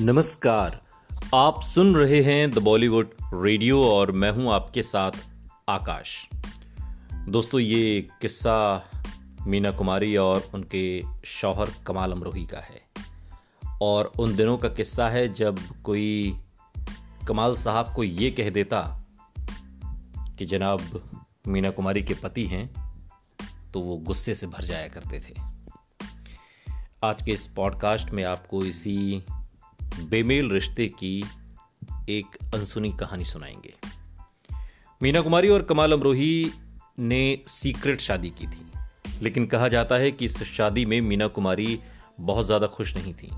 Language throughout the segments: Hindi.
नमस्कार। आप सुन रहे हैं द बॉलीवुड रेडियो और मैं हूँ आपके साथ आकाश। दोस्तों, ये किस्सा मीना कुमारी और उनके शौहर कमाल अमरोही का है। और उन दिनों का किस्सा है जब कोई कमाल साहब को ये कह देता कि जनाब, मीना कुमारी के पति हैं तो वो गुस्से से भर जाया करते थे। आज के इस पॉडकास्ट में आपको इसी बेमेल रिश्ते की एक अनसुनी कहानी सुनाएँगे। मीना कुमारी और कमाल अमरोही ने सीक्रेट शादी की थी, लेकिन कहा जाता है कि इस शादी में मीना कुमारी बहुत ज़्यादा खुश नहीं थी।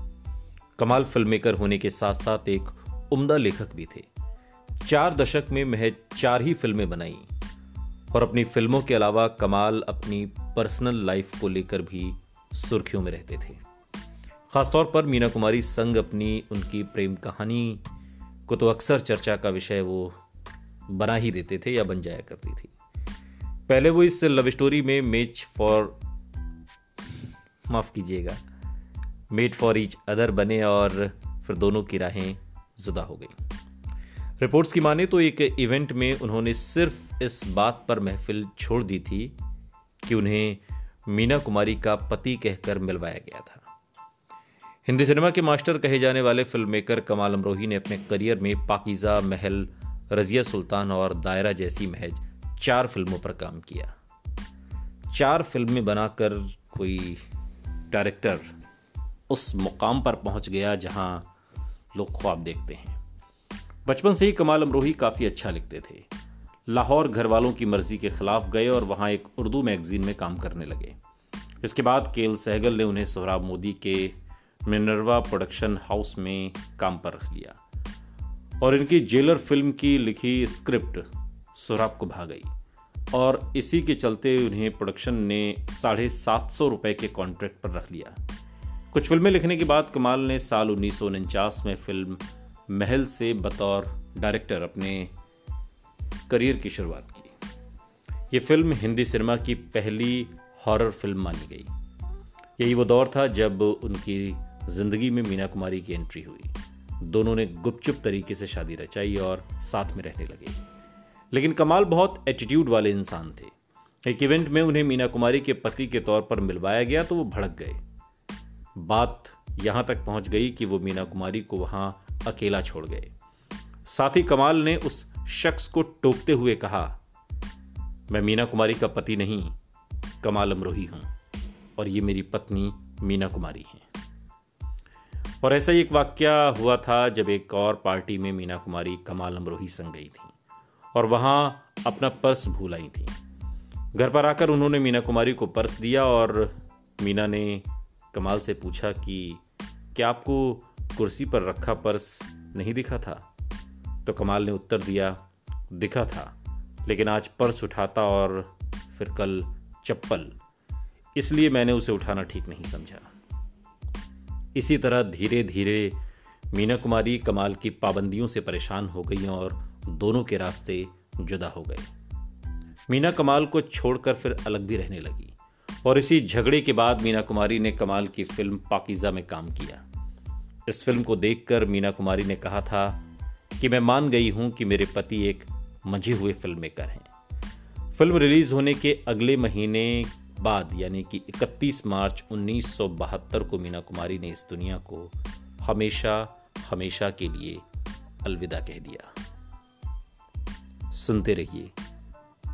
कमाल फ़िल्म मेकर होने के साथ साथ एक उम्दा लेखक भी थे। चार दशक में महज चार ही फ़िल्में बनाई और अपनी फ़िल्मों के अलावा कमाल अपनी पर्सनल लाइफ को लेकर भी सुर्खियों में रहते थे। खासतौर पर मीना कुमारी संग अपनी उनकी प्रेम कहानी को तो अक्सर चर्चा का विषय वो बना ही देते थे या बन जाया करती थी। पहले वो इस लव स्टोरी में मेच फॉर, माफ़ कीजिएगा मेड फॉर ईच अदर बने और फिर दोनों की राहें जुदा हो गई। रिपोर्ट्स की माने तो एक इवेंट में उन्होंने सिर्फ़ इस बात पर महफिल छोड़ दी थी कि उन्हें मीना कुमारी का पति कहकर मिलवाया गया था। हिंदी सिनेमा के मास्टर कहे जाने वाले फ़िल्म मेकर कमाल अमरोही ने अपने करियर में पाकिजा महल, रजिया सुल्तान और दायरा जैसी महज चार फ़िल्मों पर काम किया। चार फ़िल्में बनाकर कोई डायरेक्टर उस मुकाम पर पहुँच गया जहाँ लोग ख्वाब देखते हैं। बचपन से ही कमाल अमरोही काफ़ी अच्छा लिखते थे। लाहौर घर वालों की मर्ज़ी के खिलाफ गए और वहाँ एक उर्दू मैगजीन में काम करने लगे। इसके बाद केल सहगल ने उन्हें सोहराब मोदी के मिनरवा प्रोडक्शन हाउस में काम पर रख लिया। और इनकी जेलर फ़िल्म की लिखी स्क्रिप्ट सोहराब को भा गई। और इसी के चलते उन्हें प्रोडक्शन ने साढ़े सात सौ रुपए के कॉन्ट्रैक्ट पर रख लिया। कुछ फ़िल्में लिखने के बाद कमाल ने साल उन्नीस सौ उनचास में फ़िल्म महल से बतौर डायरेक्टर अपने करियर की शुरुआत की। ये फ़िल्म हिंदी सिनेमा की पहली हॉरर फ़िल्म मानी गई। यही वो दौर था जब उनकी ज़िंदगी में मीना कुमारी की एंट्री हुई। दोनों ने गुपचुप तरीके से शादी रचाई और साथ में रहने लगे। लेकिन कमाल बहुत एटीट्यूड वाले इंसान थे। एक इवेंट में उन्हें मीना कुमारी के पति के तौर पर मिलवाया गया तो वो भड़क गए। बात यहाँ तक पहुँच गई कि वो मीना कुमारी को वहाँ अकेला छोड़ गए। साथ ही कमाल ने उस शख्स को टोकते हुए कहा, मैं मीना कुमारी का पति नहीं कमाल अमरोही हूँ और ये मेरी पत्नी मीना कुमारी हैं। और ऐसा ही एक वाक्य हुआ था जब एक और पार्टी में मीना कुमारी कमाल अमरोही संग गई थी और वहाँ अपना पर्स भूल आई थी। घर पर आकर उन्होंने मीना कुमारी को पर्स दिया और मीना ने कमाल से पूछा कि, क्या आपको कुर्सी पर रखा पर्स नहीं दिखा था? तो कमाल ने उत्तर दिया, दिखा था, लेकिन आज पर्स उठाता और फिर कल चप्पल, इसलिए मैंने उसे उठाना ठीक नहीं समझा। इसी तरह धीरे धीरे मीना कुमारी कमाल की पाबंदियों से परेशान हो गई और दोनों के रास्ते जुदा हो गए। मीना कमाल को छोड़कर फिर अलग भी रहने लगी और इसी झगड़े के बाद मीना कुमारी ने कमाल की फ़िल्म पाकिजा में काम किया। इस फ़िल्म को देखकर मीना कुमारी ने कहा था कि मैं मान गई हूँ कि मेरे पति एक मंझे हुए फ़िल्म मेकर हैं। फ़िल्म रिलीज़ होने के अगले महीने बाद, यानी कि 31 मार्च 1972 को मीना कुमारी ने इस दुनिया को हमेशा हमेशा के लिए अलविदा कह दिया। सुनते रहिए।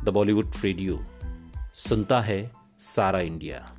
द बॉलीवुड रेडियो, सुनता है सारा इंडिया।